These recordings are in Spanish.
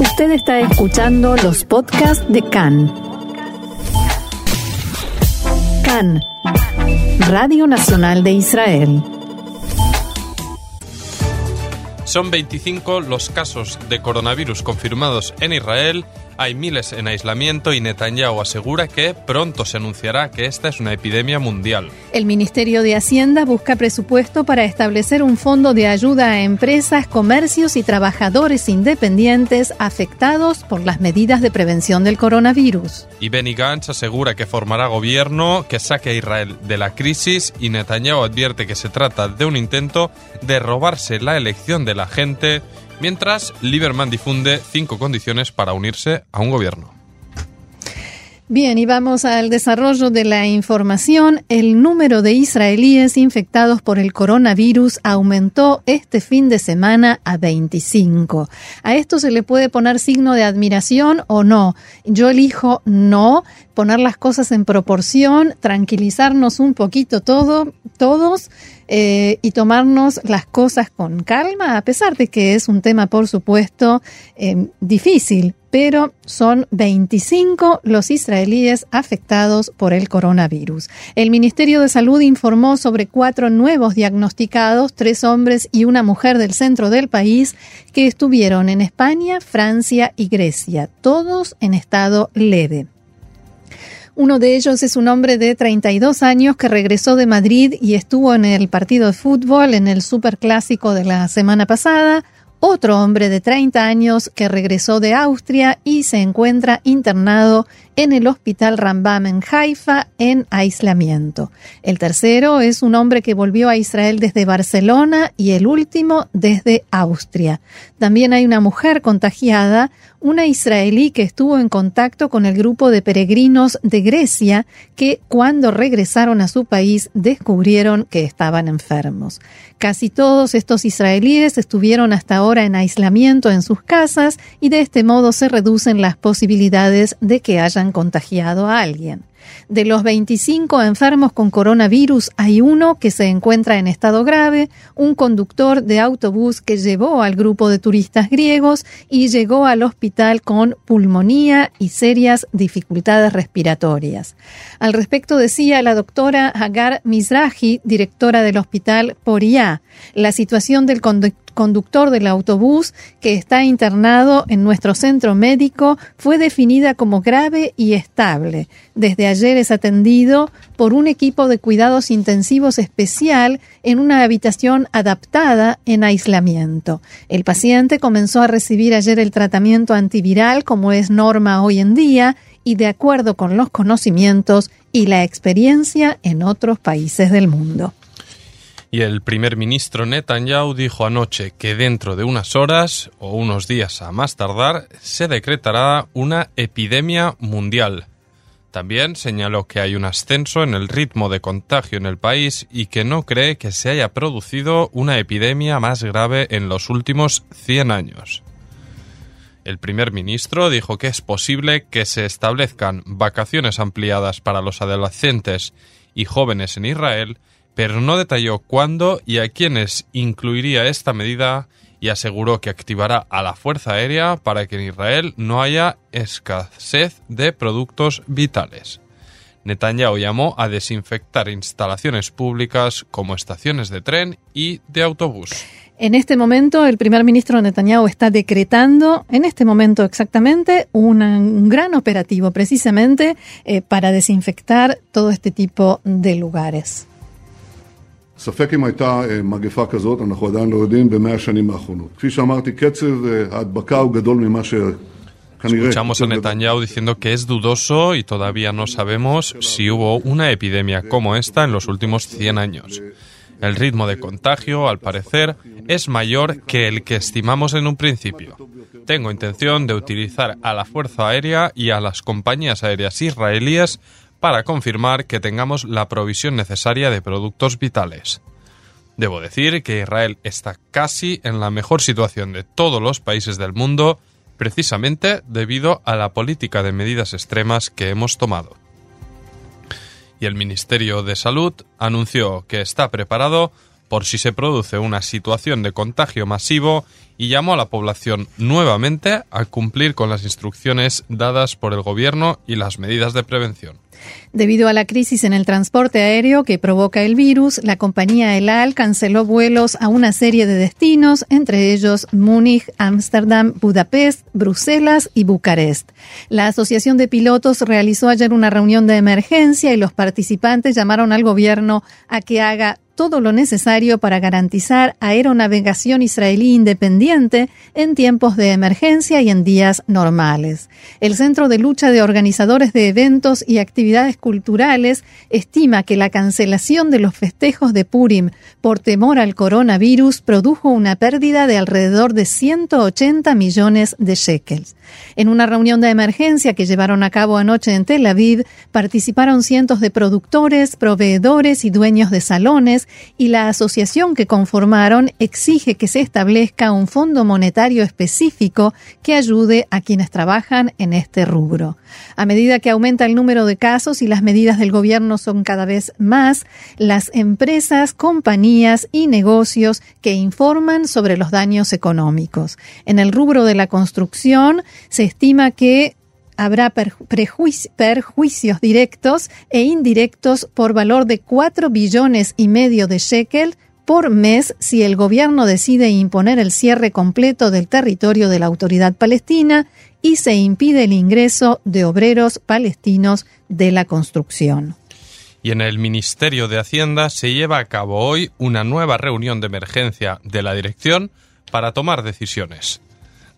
Usted está escuchando los podcasts de CAN. CAN, Radio Nacional de Israel. Son 25 los casos de coronavirus confirmados en Israel hay miles en aislamiento y Netanyahu asegura que pronto se anunciará que esta es una epidemia mundial. El Ministerio de Hacienda busca presupuesto para establecer un fondo de ayuda a empresas, comercios y trabajadores independientes afectados por las medidas de prevención del coronavirus. Y Benny Gantz asegura que formará gobierno que saque a Israel de la crisis y Netanyahu advierte que se trata de un intento de robarse la elección de la gente mientras Lieberman difunde cinco condiciones para unirse a un gobierno. Bien, y vamos al desarrollo de la información. El número de israelíes infectados por el coronavirus aumentó este fin de semana a 25. A esto se le puede poner signo de admiración o no. Yo elijo no, poner las cosas en proporción, tranquilizarnos un poquito todo, todos eh, y tomarnos las cosas con calma, a pesar de que es un tema, por supuesto, eh, difícil, pero son 25 los israelíes afectados por el coronavirus. El Ministerio de Salud informó sobre cuatro nuevos diagnosticados, tres hombres y una mujer del centro del país, que estuvieron en España, Francia y Grecia, todos en estado leve. Uno de ellos es un hombre de 32 años que regresó de Madrid y estuvo en el partido de fútbol en el Superclásico de la semana pasada. Otro hombre de 30 años que regresó de Austria y se encuentra internado en el Hospital Rambam en Haifa en aislamiento. El tercero es un hombre que volvió a Israel desde Barcelona y el último desde Austria. También hay una mujer contagiada, una israelí que estuvo en contacto con el grupo de peregrinos de Grecia que cuando regresaron a su país descubrieron que estaban enfermos. Casi todos estos israelíes estuvieron hasta ahora en aislamiento en sus casas y de este modo se reducen las posibilidades de que hayan contagiado a alguien. De los 25 enfermos con coronavirus hay uno que se encuentra en estado grave, un conductor de autobús que llevó al grupo de turistas griegos y llegó al hospital con pulmonía y serias dificultades respiratorias. Al respecto decía la doctora Hagar Mizrahi, directora del hospital Poria, la situación del conductor conductor del autobús que está internado en nuestro centro médico fue definida como grave y estable. Desde ayer es atendido por un equipo de cuidados intensivos especial en una habitación adaptada en aislamiento. El paciente comenzó a recibir ayer el tratamiento antiviral como es norma hoy en día y de acuerdo con los conocimientos y la experiencia en otros países del mundo. Y el primer ministro Netanyahu dijo anoche que dentro de unas horas o unos días a más tardar se decretará una epidemia mundial. También señaló que hay un ascenso en el ritmo de contagio en el país y que no cree que se haya producido una epidemia más grave en los últimos 100 años. El primer ministro dijo que es posible que se establezcan vacaciones ampliadas para los adolescentes y jóvenes en Israel pero no detalló cuándo y a quiénes incluiría esta medida y aseguró que activará a la Fuerza Aérea para que en Israel no haya escasez de productos vitales. Netanyahu llamó a desinfectar instalaciones públicas como estaciones de tren y de autobús. En este momento, el primer ministro Netanyahu está decretando, en este momento exactamente, un gran operativo precisamente eh, para desinfectar todo este tipo de lugares. ספק אם הייתה מגפה כזאת, אנחנו עדיין לא יודעים, במאה השנים האחרונות. כפי שאמרתי, קצב ההדבקה הוא גדול ממה ש... Escuchamos a Netanyahu diciendo que es dudoso y todavía no sabemos si hubo una epidemia como esta en los últimos 100 años. El ritmo de contagio, al parecer, es mayor que el que estimamos en un principio. Tengo intención de utilizar a la Fuerza Aérea y a las compañías aéreas israelíes para confirmar que tengamos la provisión necesaria de productos vitales. Debo decir que Israel está casi en la mejor situación de todos los países del mundo, precisamente debido a la política de medidas extremas que hemos tomado. Y el Ministerio de Salud anunció que está preparado por si se produce una situación de contagio masivo y llamó a la población nuevamente a cumplir con las instrucciones dadas por el gobierno y las medidas de prevención. Debido a la crisis en el transporte aéreo que provoca el virus, la compañía El Al canceló vuelos a una serie de destinos, entre ellos Múnich, Ámsterdam, Budapest, Bruselas y Bucarest. La Asociación de Pilotos realizó ayer una reunión de emergencia y los participantes llamaron al gobierno a que haga todo lo necesario para garantizar aeronavegación israelí independiente en tiempos de emergencia y en días normales. El Centro de Lucha de Organizadores de Eventos y Actividades Culturales estima que la cancelación de los festejos de Purim por temor al coronavirus produjo una pérdida de alrededor de 180 millones de shekels. En una reunión de emergencia que llevaron a cabo anoche en Tel Aviv, participaron cientos de productores, proveedores y dueños de salones y la asociación que conformaron exige que se establezca un fondo monetario específico que ayude a quienes trabajan en este rubro. A medida que aumenta el número de casos y las medidas del gobierno son cada vez más, las empresas, compañías y negocios que informan sobre los daños económicos. En el rubro de la construcción se estima que habrá perjuicios directos e indirectos por valor de 4 billones y medio de shekel por mes si el gobierno decide imponer el cierre completo del territorio de la autoridad palestina y se impide el ingreso de obreros palestinos de la construcción. Y en el Ministerio de Hacienda se lleva a cabo hoy una nueva reunión de emergencia de la dirección para tomar decisiones.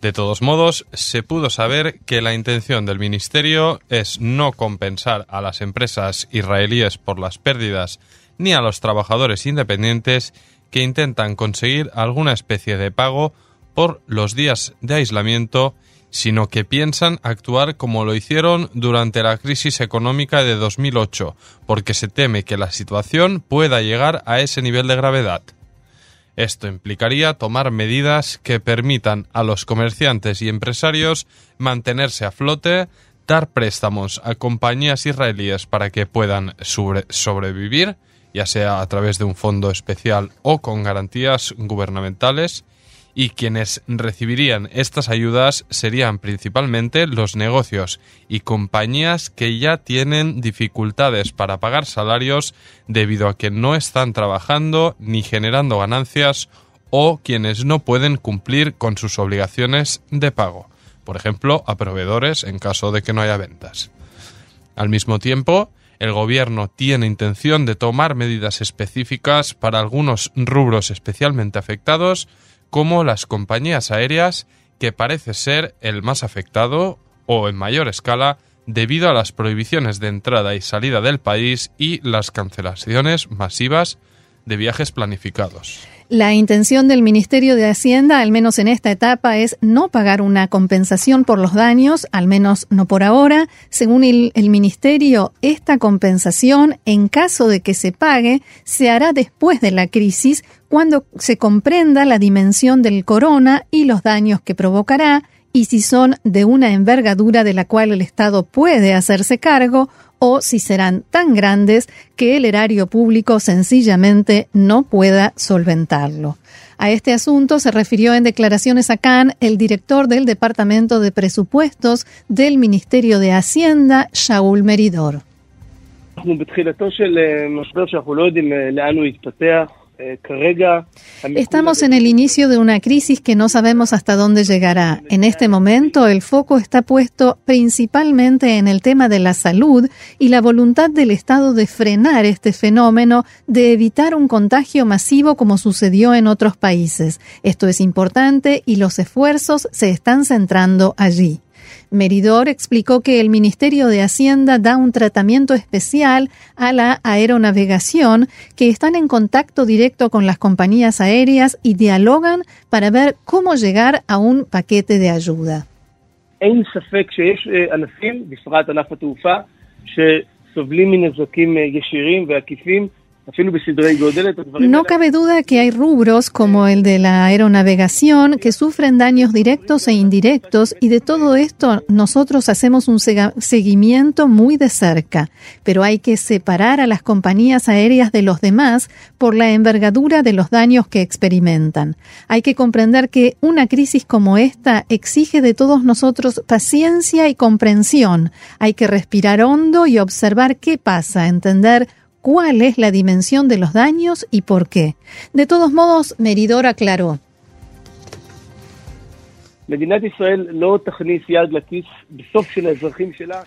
De todos modos, se pudo saber que la intención del Ministerio es no compensar a las empresas israelíes por las pérdidas ni a los trabajadores independientes que intentan conseguir alguna especie de pago por los días de aislamiento, sino que piensan actuar como lo hicieron durante la crisis económica de 2008, porque se teme que la situación pueda llegar a ese nivel de gravedad. Esto implicaría tomar medidas que permitan a los comerciantes y empresarios mantenerse a flote, dar préstamos a compañías israelíes para que puedan sobrevivir, ya sea a través de un fondo especial o con garantías gubernamentales, y quienes recibirían estas ayudas serían principalmente los negocios y compañías que ya tienen dificultades para pagar salarios debido a que no están trabajando ni generando ganancias o quienes no pueden cumplir con sus obligaciones de pago, por ejemplo, a proveedores en caso de que no haya ventas. Al mismo tiempo, el gobierno tiene intención de tomar medidas específicas para algunos rubros especialmente afectados, como las compañías aéreas, que parece ser el más afectado o en mayor escala debido a las prohibiciones de entrada y salida del país y las cancelaciones masivas de viajes planificados. La intención del Ministerio de Hacienda, al menos en esta etapa, es no pagar una compensación por los daños, al menos no por ahora. Según el, el, Ministerio, esta compensación, en caso de que se pague, se hará después de la crisis, cuando se comprenda la dimensión del corona y los daños que provocará, y si son de una envergadura de la cual el Estado puede hacerse cargo, o si serán tan grandes que el erario público sencillamente no pueda solventarlo. A este asunto se refirió en declaraciones a Cannes el director del Departamento de Presupuestos del Ministerio de Hacienda, Shaul Meridor. Estamos en el inicio de una crisis que no sabemos hasta dónde llegará. En este momento el foco está puesto principalmente en el tema de la salud y la voluntad del Estado de frenar este fenómeno, de evitar un contagio masivo como sucedió en otros países. Esto es importante y los esfuerzos se están centrando allí. Meridor explicó que el Ministerio de Hacienda da un tratamiento especial a la aeronavegación, que están en contacto directo con las compañías aéreas y dialogan para ver cómo llegar a un paquete de ayuda. No cabe duda que hay rubros como el de la aeronavegación que sufren daños directos e indirectos y de todo esto nosotros hacemos un seguimiento muy de cerca, pero hay que separar a las compañías aéreas de los demás por la envergadura de los daños que experimentan. Hay que comprender que una crisis como esta exige de todos nosotros paciencia y comprensión. Hay que respirar hondo y observar qué pasa, entender cuál es la dimensión de los daños y por qué. De todos modos, Meridor aclaró.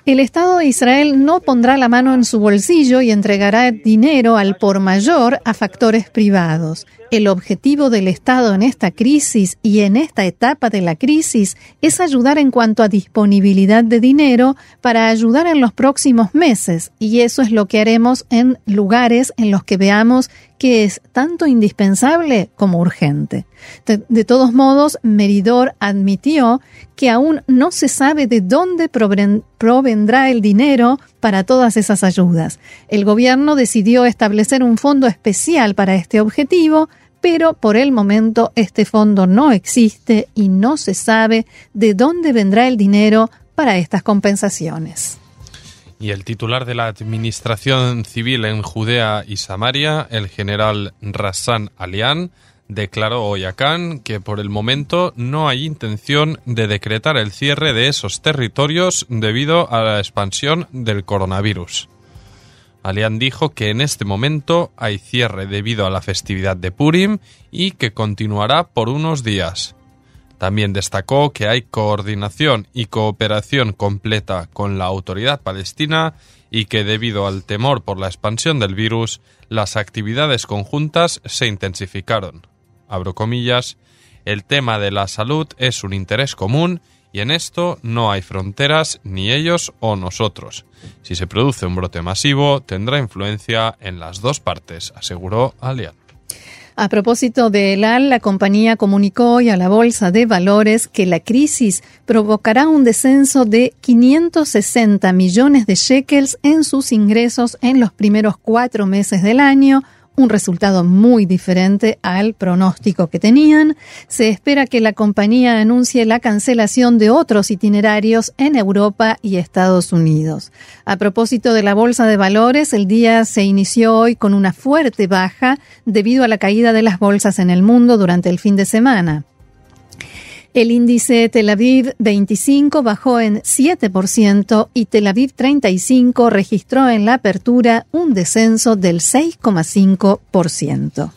El Estado de Israel no pondrá la mano en su bolsillo y entregará dinero al por mayor a factores privados. El objetivo del Estado en esta crisis y en esta etapa de la crisis es ayudar en cuanto a disponibilidad de dinero para ayudar en los próximos meses y eso es lo que haremos en lugares en los que veamos que es tanto indispensable como urgente. De, todos modos, Meridor admitió que aún no se sabe de dónde provendrá el dinero para todas esas ayudas. El gobierno decidió establecer un fondo especial para este objetivo, pero por el momento este fondo no existe y no se sabe de dónde vendrá el dinero para estas compensaciones. Y el titular de la Administración Civil en Judea y Samaria, el general Rassan Alian, declaró hoy a Cannes que por el momento no hay intención de decretar el cierre de esos territorios debido a la expansión del coronavirus. Alian dijo que en este momento hay cierre debido a la festividad de Purim y que continuará por unos días. También destacó que hay coordinación y cooperación completa con la autoridad palestina y que debido al temor por la expansión del virus, las actividades conjuntas se intensificaron. Abro comillas, el tema de la salud es un interés común y en esto no hay fronteras ni ellos o nosotros. Si se produce un brote masivo, tendrá influencia en las dos partes, aseguró Alian. A propósito de ELAL, la compañía comunicó hoy a la Bolsa de Valores que la crisis provocará un descenso de 560 millones de shekels en sus ingresos en los primeros cuatro meses del año, un resultado muy diferente al pronóstico que tenían. Se espera que la compañía anuncie la cancelación de otros itinerarios en Europa y Estados Unidos. A propósito de la bolsa de valores, el día se inició hoy con una fuerte baja debido a la caída de las bolsas en el mundo durante el fin de semana. El índice Tel Aviv 25 bajó en 7% y Tel Aviv 35 registró en la apertura un descenso del 6,5%.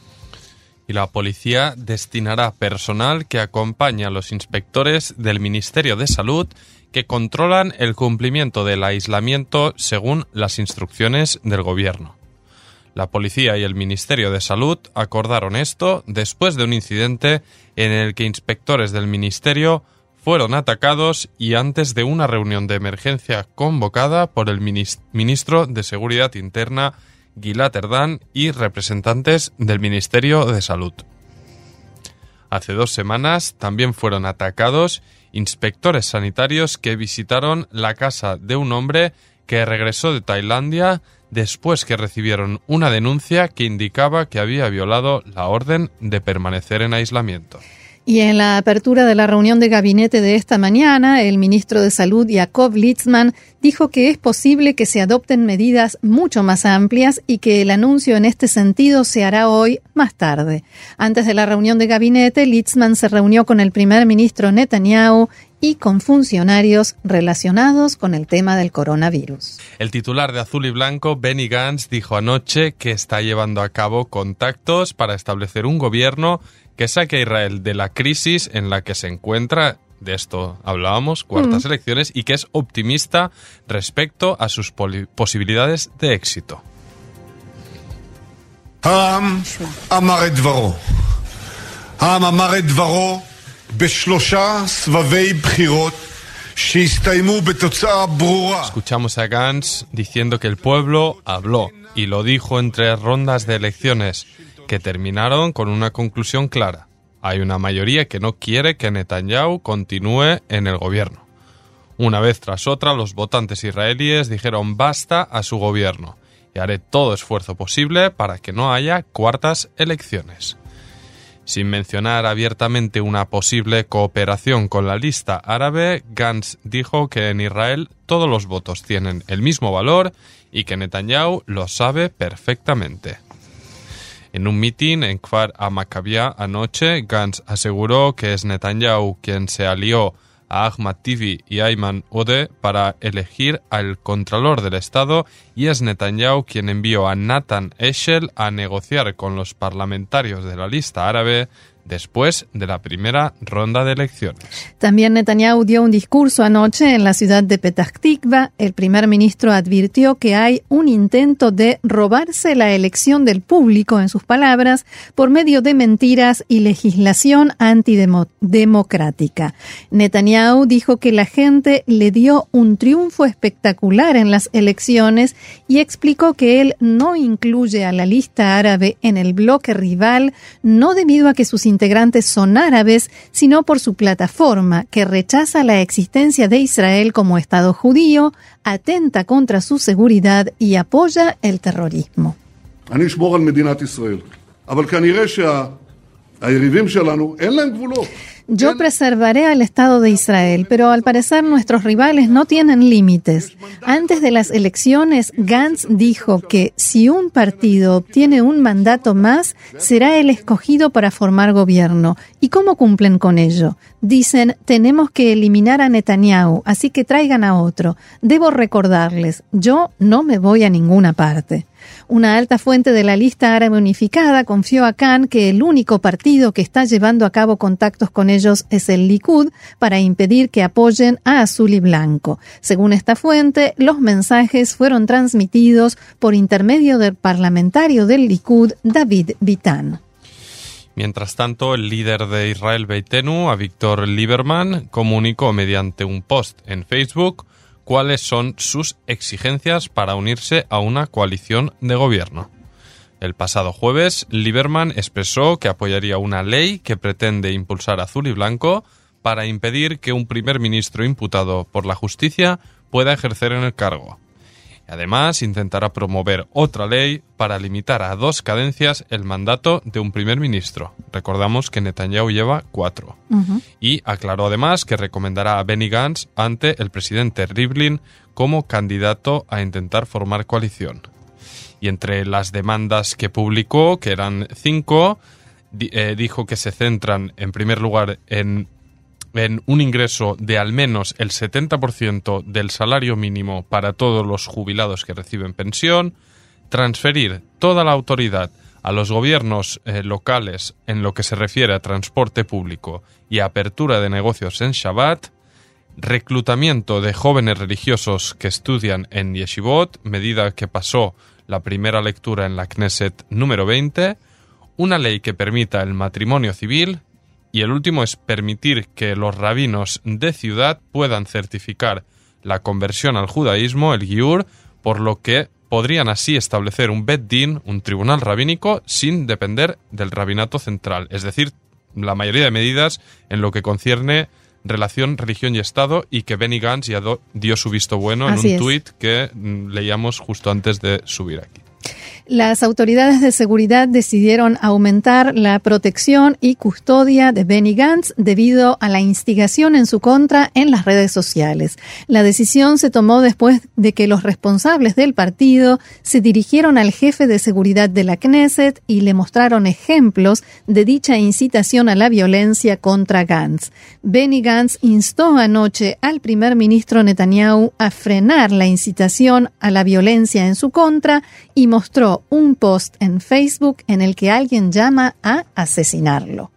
Y la policía destinará personal que acompaña a los inspectores del Ministerio de Salud que controlan el cumplimiento del aislamiento según las instrucciones del gobierno. La policía y el Ministerio de Salud acordaron esto después de un incidente en el que inspectores del Ministerio fueron atacados y antes de una reunión de emergencia convocada por el ministro de Seguridad Interna Gilad Erdan y representantes del Ministerio de Salud. Hace dos semanas también fueron atacados inspectores sanitarios que visitaron la casa de un hombre que regresó de Tailandia después que recibieron una denuncia que indicaba que había violado la orden de permanecer en aislamiento. Y en la apertura de la reunión de gabinete de esta mañana, el ministro de Salud, Jacob Litzman, dijo que es posible que se adopten medidas mucho más amplias y que el anuncio en este sentido se hará hoy más tarde. Antes de la reunión de gabinete, Litzman se reunió con el primer ministro Netanyahu y con funcionarios relacionados con el tema del coronavirus. El titular de Azul y Blanco, Benny Gantz, dijo anoche que está llevando a cabo contactos para establecer un gobierno que saque a Israel de la crisis en la que se encuentra de esto hablábamos, cuartas mm. elecciones, y que es optimista respecto a sus posibilidades de éxito. Escuchamos a Gantz diciendo que el pueblo habló y lo dijo en tres rondas de elecciones que terminaron con una conclusión clara. Hay una mayoría que no quiere que Netanyahu continúe en el gobierno. Una vez tras otra, los votantes israelíes dijeron basta a su gobierno y haré todo esfuerzo posible para que no haya cuartas elecciones. Sin mencionar abiertamente una posible cooperación con la lista árabe, Gantz dijo que en Israel todos los votos tienen el mismo valor y que Netanyahu lo sabe perfectamente. En un mitin en Kfar Amakabia anoche, Gantz aseguró que es Netanyahu quien se alió a Ahmad Tivi y Ayman Ode para elegir al Contralor del Estado y es Netanyahu quien envió a Nathan Eshel a negociar con los parlamentarios de la lista árabe después de la primera ronda de elecciones. También Netanyahu dio un discurso anoche en la ciudad de Petah Tikva. El primer ministro advirtió que hay un intento de robarse la elección del público, en sus palabras, por medio de mentiras y legislación antidemocrática. Netanyahu dijo que la gente le dio un triunfo espectacular en las elecciones y explicó que él no incluye a la lista árabe en el bloque rival, no debido a que sus integrantes son árabes, sino por su plataforma, que rechaza la existencia de Israel como Estado judío, atenta contra su seguridad y apoya el terrorismo. Yo preservaré al Estado de Israel, pero al parecer nuestros rivales no tienen límites. Antes de las elecciones, Gantz dijo que si un partido obtiene un mandato más, será el escogido para formar gobierno. ¿Y cómo cumplen con ello? Dicen, tenemos que eliminar a Netanyahu, así que traigan a otro. Debo recordarles, yo no me voy a ninguna parte. Una alta fuente de la lista árabe unificada confió a Khan que el único partido que está llevando a cabo contactos con ellos es el Likud para impedir que apoyen a Azul y Blanco. Según esta fuente, los mensajes fueron transmitidos por intermedio del parlamentario del Likud, David Bitan. Mientras tanto, el líder de Israel Beitenu, a Víctor Lieberman, comunicó mediante un post en Facebook cuáles son sus exigencias para unirse a una coalición de gobierno. El pasado jueves, Lieberman expresó que apoyaría una ley que pretende impulsar azul y blanco para impedir que un primer ministro imputado por la justicia pueda ejercer en el cargo. Además, intentará promover otra ley para limitar a dos cadencias el mandato de un primer ministro. Recordamos que Netanyahu lleva cuatro. Y aclaró además que recomendará a Benny Gantz ante el presidente Rivlin como candidato a intentar formar coalición. Y entre las demandas que publicó, que eran cinco, eh, dijo que se centran en primer lugar en en un ingreso de al menos el 70% del salario mínimo para todos los jubilados que reciben pensión, transferir toda la autoridad a los gobiernos eh, locales en lo que se refiere a transporte público y apertura de negocios en Shabbat, reclutamiento de jóvenes religiosos que estudian en Yeshivot, medida que pasó la primera lectura en la Knesset número 20, una ley que permita el matrimonio civil y el último es permitir que los rabinos de ciudad puedan certificar la conversión al judaísmo, el Giur, por lo que podrían así establecer un Bet Din, un tribunal rabínico, sin depender del rabinato central. Es decir, la mayoría de medidas en lo que concierne relación religión y Estado y que Benny Gantz ya dio su visto bueno en un tuit que mm, leíamos justo antes de subir aquí. Las autoridades de seguridad decidieron aumentar la protección y custodia de Benny Gantz debido a la instigación en su contra en las redes sociales. La decisión se tomó después de que los responsables del partido se dirigieron al jefe de seguridad de la Knesset y le mostraron ejemplos de dicha incitación a la violencia contra Gantz. Benny Gantz instó anoche al primer ministro Netanyahu a frenar la incitación a la violencia en su contra y mostró un post en Facebook en el que alguien llama a asesinarlo.